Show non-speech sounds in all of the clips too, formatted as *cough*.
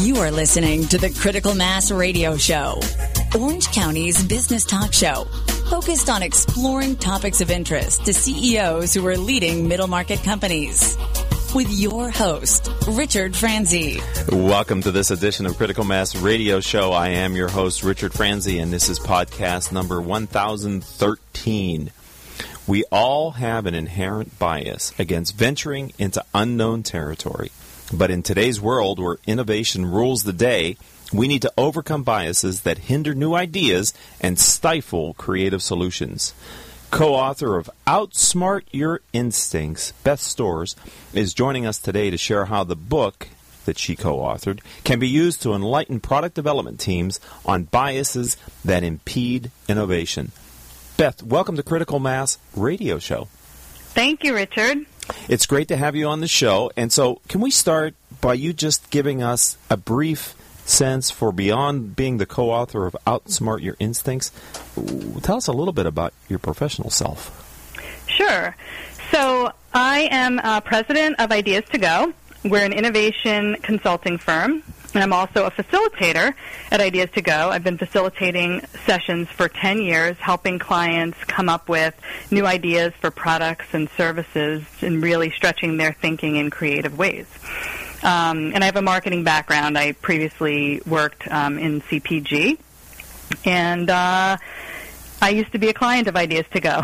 You are listening to the Critical Mass Radio Show, Orange County's business talk show, focused on exploring topics of interest to CEOs who are leading middle market companies. With your host, Richard Franzi. Welcome to this edition of Critical Mass Radio Show. I am your host, Richard Franzi, and this is podcast number 1013. We all have an inherent bias against venturing into unknown territory. But in today's world where innovation rules the day, we need to overcome biases that hinder new ideas and stifle creative solutions. Co author of Outsmart Your Instincts, Beth Storrs, is joining us today to share how the book that she co authored can be used to enlighten product development teams on biases that impede innovation. Beth, welcome to Critical Mass Radio Show. Thank you, Richard. It's great to have you on the show. And so, can we start by you just giving us a brief sense for beyond being the co author of Outsmart Your Instincts? Tell us a little bit about your professional self. Sure. So, I am uh, president of Ideas to Go. We're an innovation consulting firm and I'm also a facilitator at Ideas to Go. I've been facilitating sessions for 10 years, helping clients come up with new ideas for products and services and really stretching their thinking in creative ways. Um, and I have a marketing background. I previously worked um, in CPG, and uh, I used to be a client of Ideas to Go.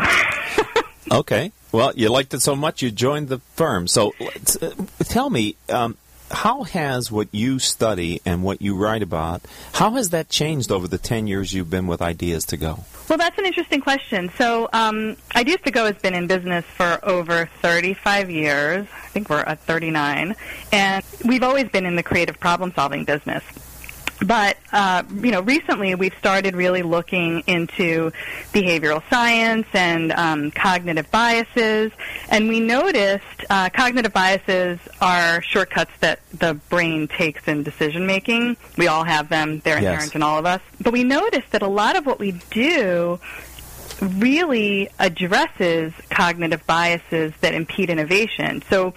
*laughs* okay. Well, you liked it so much you joined the firm. So uh, tell me, um, how has what you study and what you write about, how has that changed over the 10 years you've been with Ideas to Go? Well, that's an interesting question. So, um, Ideas to Go has been in business for over 35 years. I think we're at 39. And we've always been in the creative problem solving business. But uh, you know, recently we've started really looking into behavioral science and um, cognitive biases, and we noticed uh, cognitive biases are shortcuts that the brain takes in decision making. We all have them; they're inherent yes. in all of us. But we noticed that a lot of what we do really addresses cognitive biases that impede innovation. So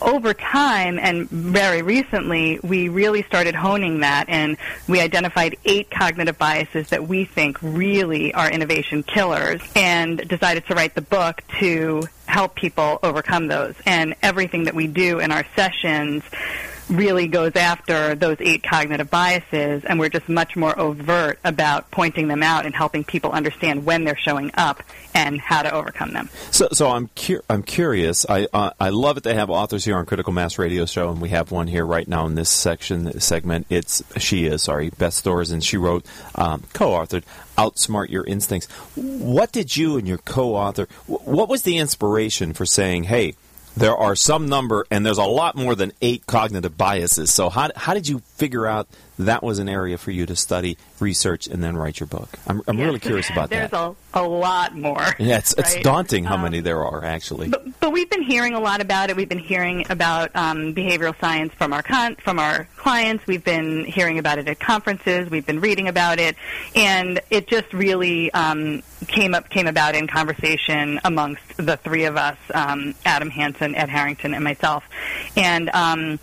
over time and very recently, we really started honing that and we identified eight cognitive biases that we think really are innovation killers and decided to write the book to help people overcome those. And everything that we do in our sessions really goes after those eight cognitive biases, and we're just much more overt about pointing them out and helping people understand when they're showing up and how to overcome them. So, so I'm cu- I'm curious. I uh, I love it to have authors here on Critical Mass Radio Show, and we have one here right now in this section segment. It's she is sorry Beth Storrs, and she wrote um, co-authored outsmart your instincts. What did you and your co-author? What was the inspiration for saying, "Hey"? There are some number, and there's a lot more than eight cognitive biases. So, how, how did you figure out that was an area for you to study, research, and then write your book? I'm, I'm yes, really curious about there's *laughs* that. There's a, a lot more. *laughs* Yeah, it's, right? it's daunting how um, many there are, actually. But, but, we've been hearing a lot about it. We've been hearing about um, behavioral science from our, con- from our clients. We've been hearing about it at conferences. We've been reading about it. And it just really um, came up came about in conversation amongst the three of us, um, Adam Hansen, Ed Harrington, and myself. And um,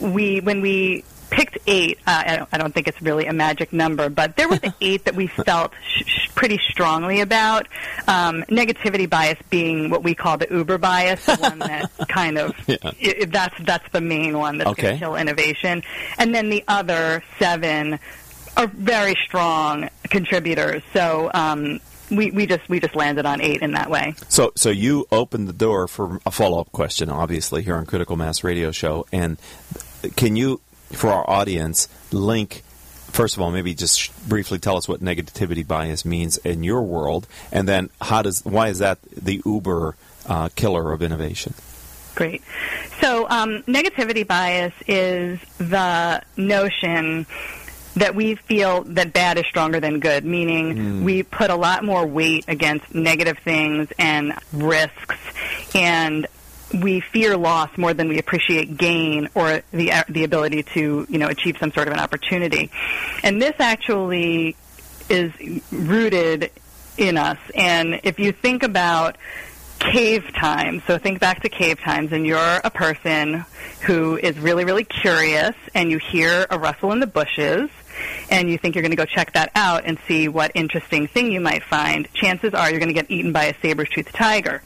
we, when we picked eight, uh, I, don't, I don't think it's really a magic number, but there were the *laughs* eight that we felt sh- sh- pretty strongly about. Um, negativity bias being what we call the Uber bias, the one that *laughs* kind of yeah. I- that's that's the main one that's okay. going to kill innovation, and then the other seven are very strong contributors. So um, we, we just we just landed on eight in that way. So so you opened the door for a follow up question, obviously here on Critical Mass Radio Show, and can you, for our audience, link? First of all, maybe just briefly tell us what negativity bias means in your world, and then how does why is that the Uber uh, killer of innovation? Great. So, um, negativity bias is the notion that we feel that bad is stronger than good, meaning mm. we put a lot more weight against negative things and risks, and we fear loss more than we appreciate gain or the the ability to you know achieve some sort of an opportunity. And this actually is rooted in us. And if you think about cave times. So think back to cave times, and you're a person who is really, really curious, and you hear a rustle in the bushes, and you think you're going to go check that out and see what interesting thing you might find. Chances are you're going to get eaten by a saber-toothed tiger.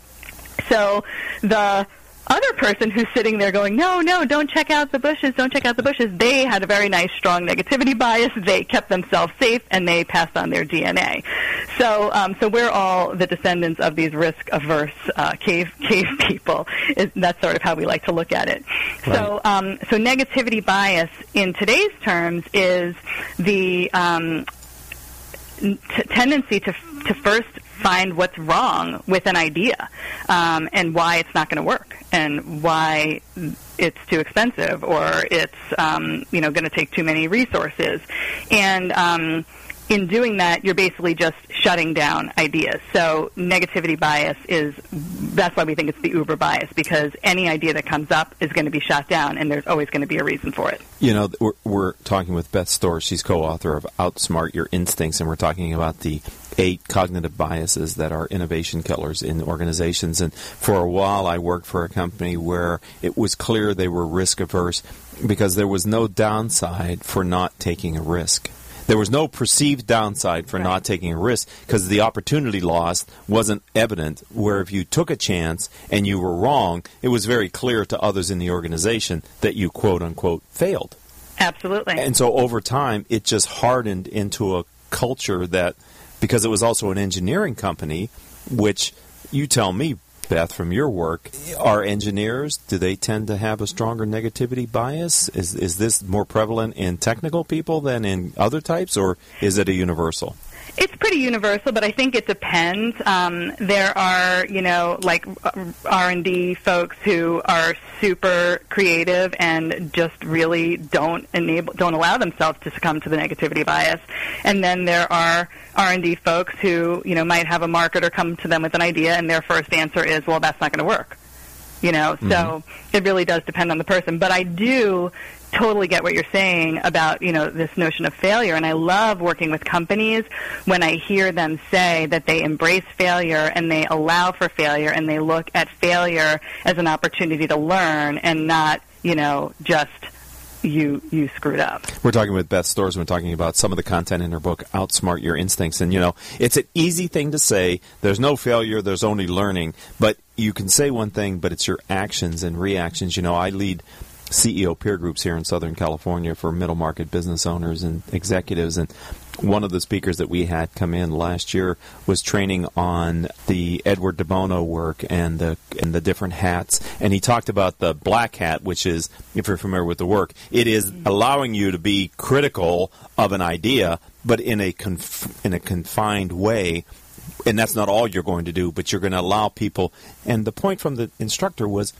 So the other person who's sitting there going, no, no, don't check out the bushes, don't check out the bushes, they had a very nice, strong negativity bias. They kept themselves safe and they passed on their DNA. So, um, so we're all the descendants of these risk-averse uh, cave cave *laughs* people. Is, that's sort of how we like to look at it. Right. So, um, so negativity bias in today's terms is the um, t- tendency to to first find what's wrong with an idea um, and why it's not going to work and why it's too expensive or it's um, you know going to take too many resources and um, in doing that, you're basically just shutting down ideas. So negativity bias is that's why we think it's the uber bias because any idea that comes up is going to be shot down, and there's always going to be a reason for it. You know, we're, we're talking with Beth Storrs. She's co-author of Outsmart Your Instincts, and we're talking about the eight cognitive biases that are innovation killers in organizations. And for a while, I worked for a company where it was clear they were risk averse because there was no downside for not taking a risk. There was no perceived downside for right. not taking a risk because the opportunity lost wasn't evident. Where if you took a chance and you were wrong, it was very clear to others in the organization that you quote unquote failed. Absolutely. And so over time, it just hardened into a culture that, because it was also an engineering company, which you tell me Beth, from your work, are engineers, do they tend to have a stronger negativity bias? Is, is this more prevalent in technical people than in other types, or is it a universal? It's pretty universal, but I think it depends. Um, there are, you know, like R and D folks who are super creative and just really don't enable, don't allow themselves to succumb to the negativity bias. And then there are R and D folks who, you know, might have a marketer come to them with an idea, and their first answer is, "Well, that's not going to work." You know, mm-hmm. so it really does depend on the person. But I do totally get what you're saying about you know this notion of failure and I love working with companies when I hear them say that they embrace failure and they allow for failure and they look at failure as an opportunity to learn and not you know just you you screwed up. We're talking with Beth Storrs. We're talking about some of the content in her book, Outsmart Your Instincts. And you know, it's an easy thing to say. There's no failure. There's only learning. But you can say one thing, but it's your actions and reactions. You know, I lead CEO peer groups here in Southern California for middle market business owners and executives. And one of the speakers that we had come in last year was training on the Edward de Bono work and the and the different hats. And he talked about the black hat, which is, if you're familiar with the work, it is mm-hmm. allowing you to be critical of an idea, but in a conf- in a confined way and that's not all you're going to do, but you're going to allow people. And the point from the instructor was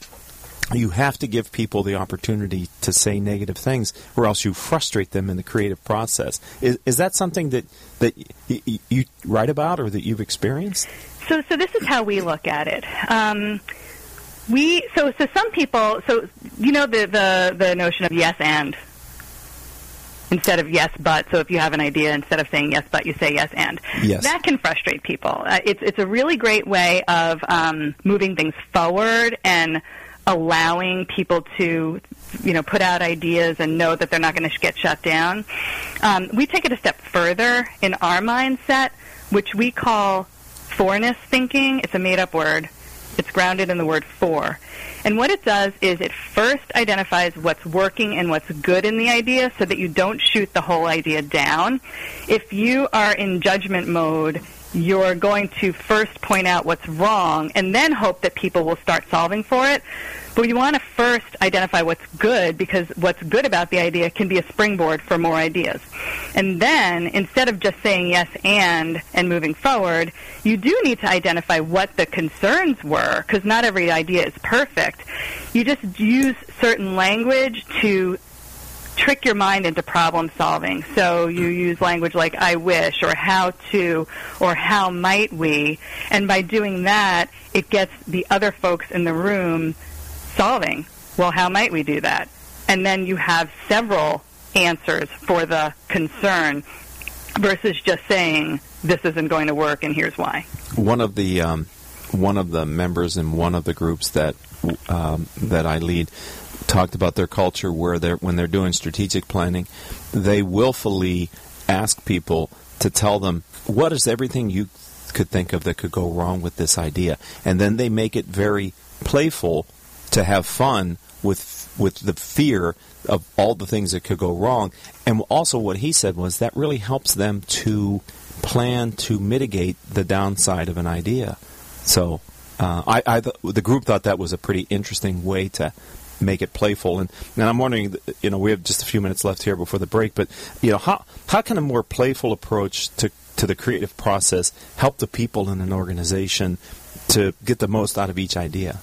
you have to give people the opportunity to say negative things, or else you frustrate them in the creative process. Is, is that something that that y- you write about or that you've experienced? So, so this is how we look at it. Um, we so so some people so you know the the the notion of yes and instead of yes but. So if you have an idea, instead of saying yes but, you say yes and. Yes. That can frustrate people. Uh, it's it's a really great way of um, moving things forward and allowing people to, you know, put out ideas and know that they're not going to get shut down. Um, we take it a step further in our mindset, which we call forness thinking. It's a made-up word. It's grounded in the word for. And what it does is it first identifies what's working and what's good in the idea so that you don't shoot the whole idea down. If you are in judgment mode, you're going to first point out what's wrong and then hope that people will start solving for it. But you want to first identify what's good because what's good about the idea can be a springboard for more ideas. And then instead of just saying yes and and moving forward, you do need to identify what the concerns were because not every idea is perfect. You just use certain language to trick your mind into problem solving. So you use language like I wish or how to or how might we. And by doing that, it gets the other folks in the room solving. Well, how might we do that? And then you have several answers for the concern versus just saying this isn't going to work and here's why. One of the um, one of the members in one of the groups that um, that I lead talked about their culture where they're when they're doing strategic planning, they willfully ask people to tell them what is everything you could think of that could go wrong with this idea, and then they make it very playful to have fun with with the fear of all the things that could go wrong. And also, what he said was that really helps them to plan to mitigate the downside of an idea. So, uh, I, I the group thought that was a pretty interesting way to make it playful. And, and I'm wondering, you know, we have just a few minutes left here before the break, but you know, how how can a more playful approach to to the creative process help the people in an organization to get the most out of each idea?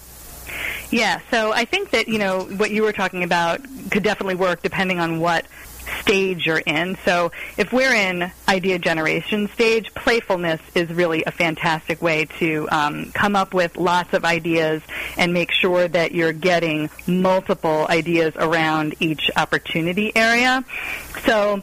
Yeah, so I think that, you know, what you were talking about could definitely work depending on what stage you're in. So if we're in idea generation stage, playfulness is really a fantastic way to um, come up with lots of ideas and make sure that you're getting multiple ideas around each opportunity area. So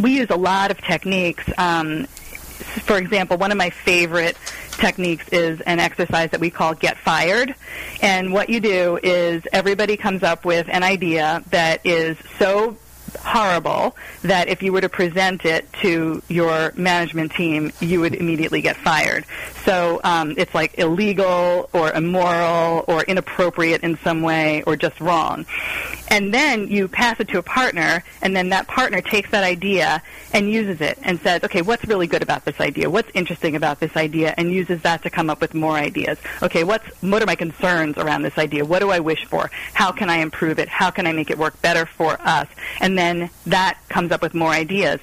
we use a lot of techniques. Um, for example, one of my favorite techniques is an exercise that we call Get Fired. And what you do is everybody comes up with an idea that is so horrible that if you were to present it to your management team, you would immediately get fired. So um, it's like illegal or immoral or inappropriate in some way or just wrong. And then you pass it to a partner, and then that partner takes that idea and uses it and says, okay, what's really good about this idea? What's interesting about this idea? And uses that to come up with more ideas. Okay, what's, what are my concerns around this idea? What do I wish for? How can I improve it? How can I make it work better for us? And then that comes up with more ideas.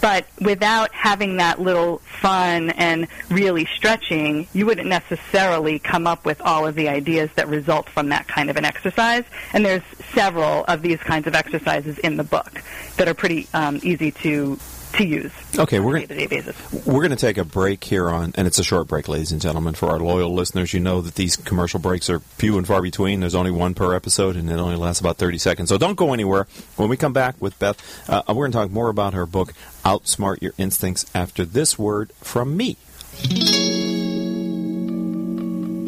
But without having that little fun and really stretching, you wouldn't necessarily come up with all of the ideas that result from that kind of an exercise. And there's several of these kinds of exercises in the book that are pretty um, easy to to use. Okay, we're going to we're going to take a break here on, and it's a short break, ladies and gentlemen. For our loyal listeners, you know that these commercial breaks are few and far between. There's only one per episode, and it only lasts about 30 seconds. So don't go anywhere. When we come back with Beth, uh, we're going to talk more about her book, Outsmart Your Instincts, after this word from me.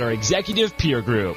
our executive peer group.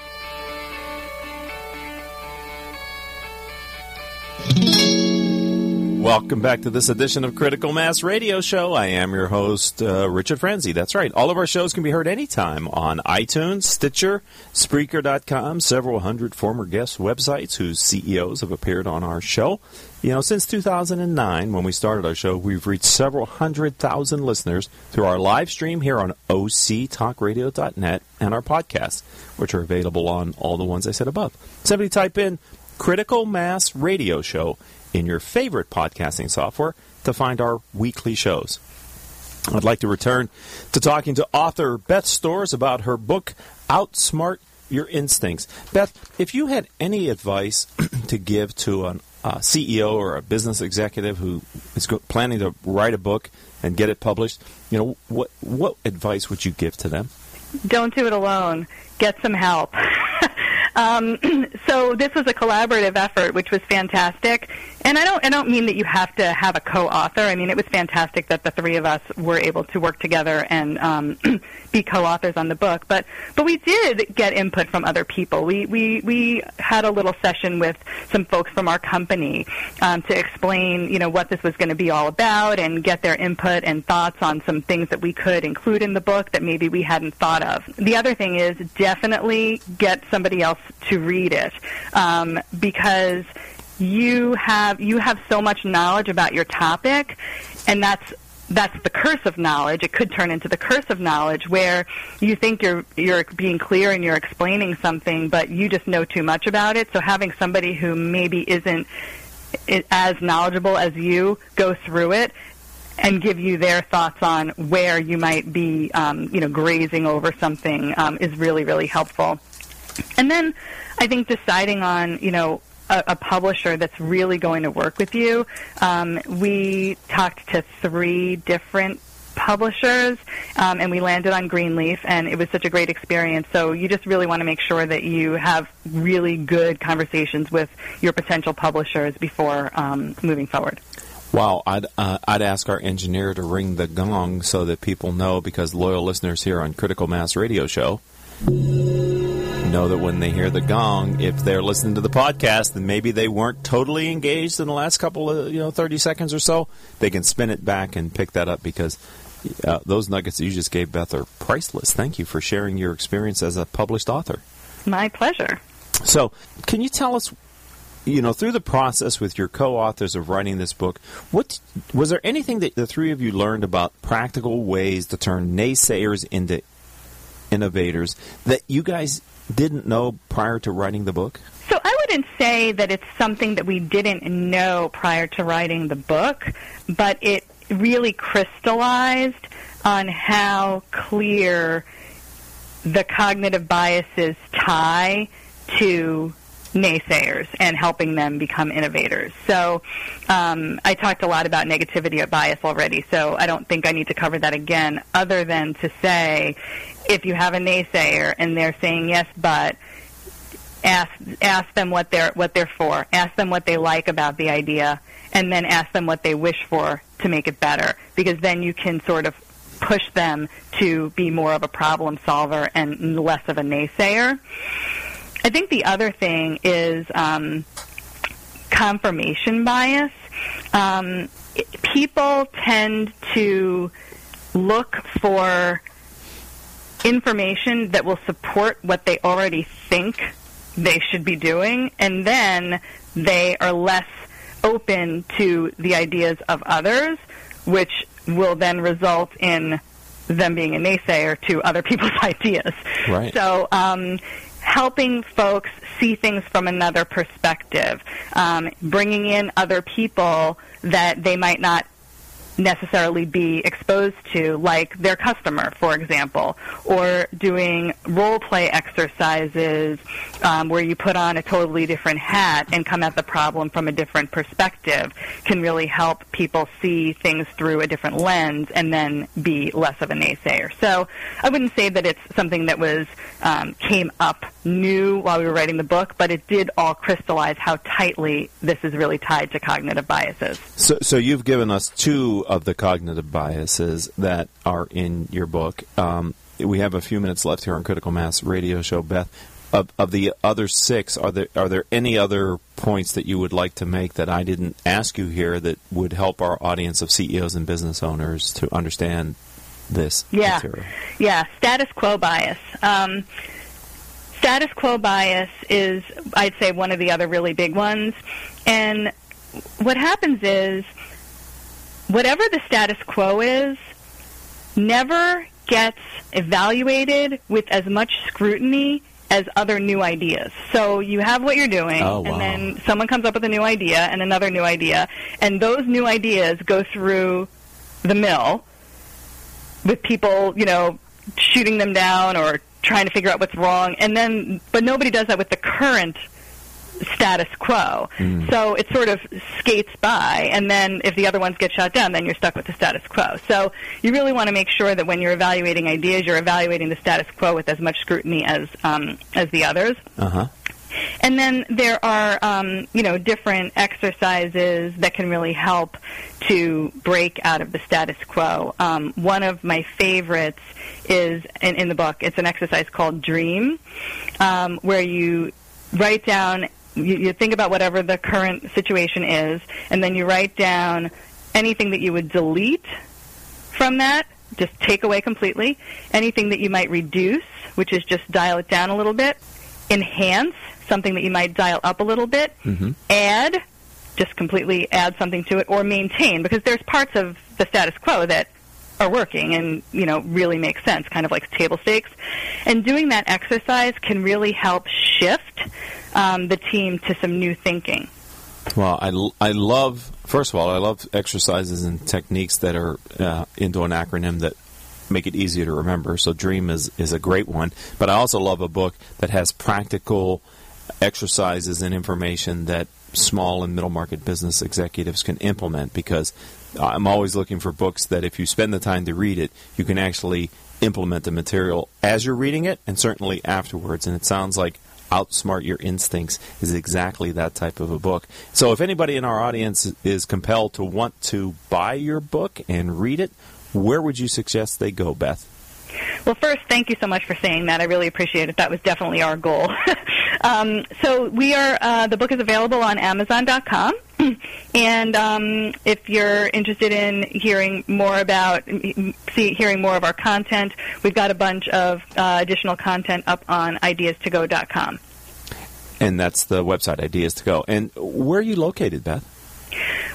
Welcome back to this edition of Critical Mass Radio Show. I am your host, uh, Richard Franzi. That's right. All of our shows can be heard anytime on iTunes, Stitcher, Spreaker.com, several hundred former guest websites whose CEOs have appeared on our show. You know, since 2009, when we started our show, we've reached several hundred thousand listeners through our live stream here on octalkradio.net and our podcasts, which are available on all the ones I said above. Simply type in Critical Mass Radio Show in your favorite podcasting software to find our weekly shows. I'd like to return to talking to author Beth Storrs about her book, Outsmart Your Instincts. Beth, if you had any advice *clears throat* to give to an uh, CEO or a business executive who is go- planning to write a book and get it published, you know, what what advice would you give to them? Don't do it alone. Get some help. *laughs* um, *clears throat* so this was a collaborative effort, which was fantastic. And I don't I don't mean that you have to have a co-author. I mean it was fantastic that the three of us were able to work together and um, *clears throat* be co-authors on the book. But but we did get input from other people. We we we had a little session with some folks from our company um, to explain you know what this was going to be all about and get their input and thoughts on some things that we could include in the book that maybe we hadn't thought of. The other thing is definitely get somebody else to read it um, because you have you have so much knowledge about your topic, and that's that's the curse of knowledge. It could turn into the curse of knowledge where you think you're you're being clear and you're explaining something, but you just know too much about it. So having somebody who maybe isn't as knowledgeable as you go through it and give you their thoughts on where you might be, um, you know, grazing over something um, is really really helpful. And then I think deciding on, you know, a, a publisher that's really going to work with you. Um, we talked to three different publishers, um, and we landed on Greenleaf, and it was such a great experience. So you just really want to make sure that you have really good conversations with your potential publishers before um, moving forward. Wow, I'd uh, I'd ask our engineer to ring the gong so that people know because loyal listeners here on Critical Mass Radio Show know that when they hear the gong, if they're listening to the podcast then maybe they weren't totally engaged in the last couple of you know thirty seconds or so, they can spin it back and pick that up because uh, those nuggets that you just gave, Beth, are priceless. Thank you for sharing your experience as a published author. My pleasure. So, can you tell us? You know, through the process with your co-authors of writing this book, what was there anything that the three of you learned about practical ways to turn naysayers into innovators that you guys didn't know prior to writing the book? So I wouldn't say that it's something that we didn't know prior to writing the book, but it really crystallized on how clear the cognitive biases tie to naysayers and helping them become innovators. So um, I talked a lot about negativity bias already, so I don't think I need to cover that again, other than to say if you have a naysayer and they're saying yes, but ask ask them what they're what they're for. Ask them what they like about the idea, and then ask them what they wish for to make it better. Because then you can sort of push them to be more of a problem solver and less of a naysayer. I think the other thing is um, confirmation bias. Um, people tend to look for information that will support what they already think they should be doing, and then they are less open to the ideas of others, which will then result in them being a naysayer to other *laughs* people's *laughs* ideas. Right. So, um, helping folks see things from another perspective, um, bringing in other people that they might not necessarily be exposed to, like their customer, for example, or doing role play exercises um, where you put on a totally different hat and come at the problem from a different perspective can really help people see things through a different lens and then be less of a naysayer. So I wouldn't say that it's something that was um, came up new while we were writing the book, but it did all crystallize how tightly this is really tied to cognitive biases. So, so you've given us two of the cognitive biases that are in your book. Um, we have a few minutes left here on Critical Mass Radio Show. Beth, of, of the other six, are there are there any other points that you would like to make that I didn't ask you here that would help our audience of CEOs and business owners to understand this yeah. material? Yeah, status quo bias. Um, status quo bias is, I'd say, one of the other really big ones. And what happens is whatever the status quo is never gets evaluated with as much scrutiny as other new ideas. So you have what you're doing, oh, wow. and then someone comes up with a new idea and another new idea, and those new ideas go through the mill with people, you know, shooting them down or trying to figure out what's wrong, and then, but nobody does that with the current status quo. Mm. So it sort of skates by, and then if the other ones get shot down, then you're stuck with the status quo. So you really want to make sure that when you're evaluating ideas, you're evaluating the status quo with as much scrutiny as um, as the others. Uh-huh. And then there are, um, you know, different exercises that can really help to break out of the status quo. Um, one of my favorites is in, in, the book. It's an exercise called Dream, um, where you write down you, you think about whatever the current situation is, and then you write down anything that you would delete from that, just take away completely. Anything that you might reduce, which is just dial it down a little bit. enhance something that you might dial up a little bit, Mm-hmm. add, just completely add something to it, or maintain, because there's parts of the status quo that are working and you know really make sense, kind of like table stakes. And doing that exercise can really help shift um, the team to some new thinking. Well, I, I love, first of all, I love exercises and techniques that are uh, into an acronym that make it easier to remember. So DREAM is, is a great one. But I also love a book that has practical exercises and information that small and middle market business executives can implement because I'm always looking for books that if you spend the time to read it, you can actually implement the material as you're reading it and certainly afterwards. And it sounds like Outsmart Your Instincts is exactly that type of a book. So if anybody in our audience is compelled to want to buy your book and read it, where would you suggest they go, Beth? Well, first, thank you so much for saying that. I really appreciate it. That was definitely our goal. *laughs* um, so we are. Uh, the book is available on Amazon.com, *clears throat* and um, if you're interested in hearing more about, see, hearing more of our content, we've got a bunch of uh, additional content up on IdeasToGo.com. And that's the website, Ideas to Go. And where are you located, Beth?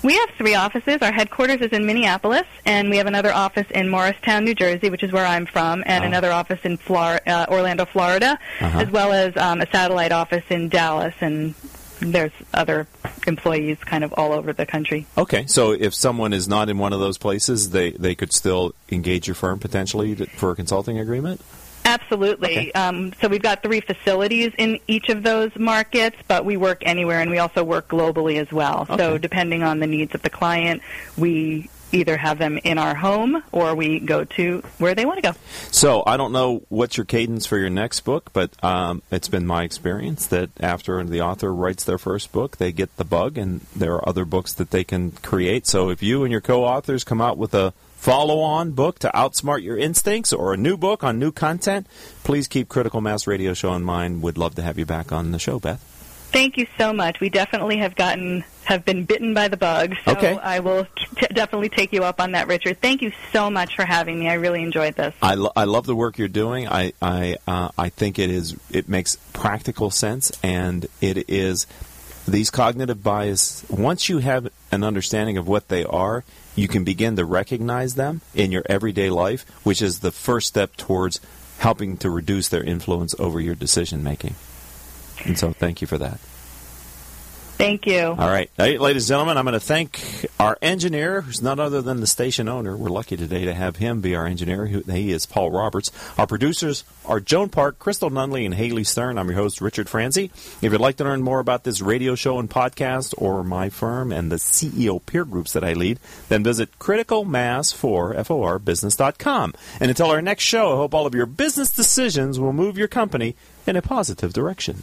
We have three offices. Our headquarters is in Minneapolis, and we have another office in Morristown, New Jersey, which is where I'm from, and Oh. another office in Flor- uh, Orlando, Florida, Uh-huh. as well as um, a satellite office in Dallas, and there's other employees kind of all over the country. Okay, so if someone is not in one of those places, they, they could still engage your firm potentially to, for a consulting agreement? Absolutely. Okay. Um, so we've got three facilities in each of those markets, but we work anywhere, and we also work globally as well. So depending on the needs of the client, we either have them in our home or we go to where they want to go. So I don't know what's your cadence for your next book, but um, it's been my experience that after the author writes their first book, they get the bug, and there are other books that they can create. So if you and your co-authors come out with a follow-on book to outsmart your instincts or a new book on new content, please keep Critical Mass Radio Show in mind. We'd love to have you back on the show, Beth. Thank you so much. We definitely have gotten have been bitten by the bug. So Okay. I will t- definitely take you up on that, Richard. Thank you so much for having me. I really enjoyed this. I, lo- I love the work you're doing. I I uh, I think it is it makes practical sense, and it is these cognitive bias. Once you have an understanding of what they are, you can begin to recognize them in your everyday life, which is the first step towards helping to reduce their influence over your decision making. And so, thank you for that. Thank you. All right, ladies and gentlemen, I'm going to thank our engineer, who's none other than the station owner. We're lucky today to have him be our engineer. He is Paul Roberts. Our producers are Joan Park, Crystal Nunley, and Haley Stern. I'm your host, Richard Franzi. If you'd like to learn more about this radio show and podcast, or my firm and the CEO peer groups that I lead, then visit criticalmass4 business.com. And until our next show, I hope all of your business decisions will move your company in a positive direction.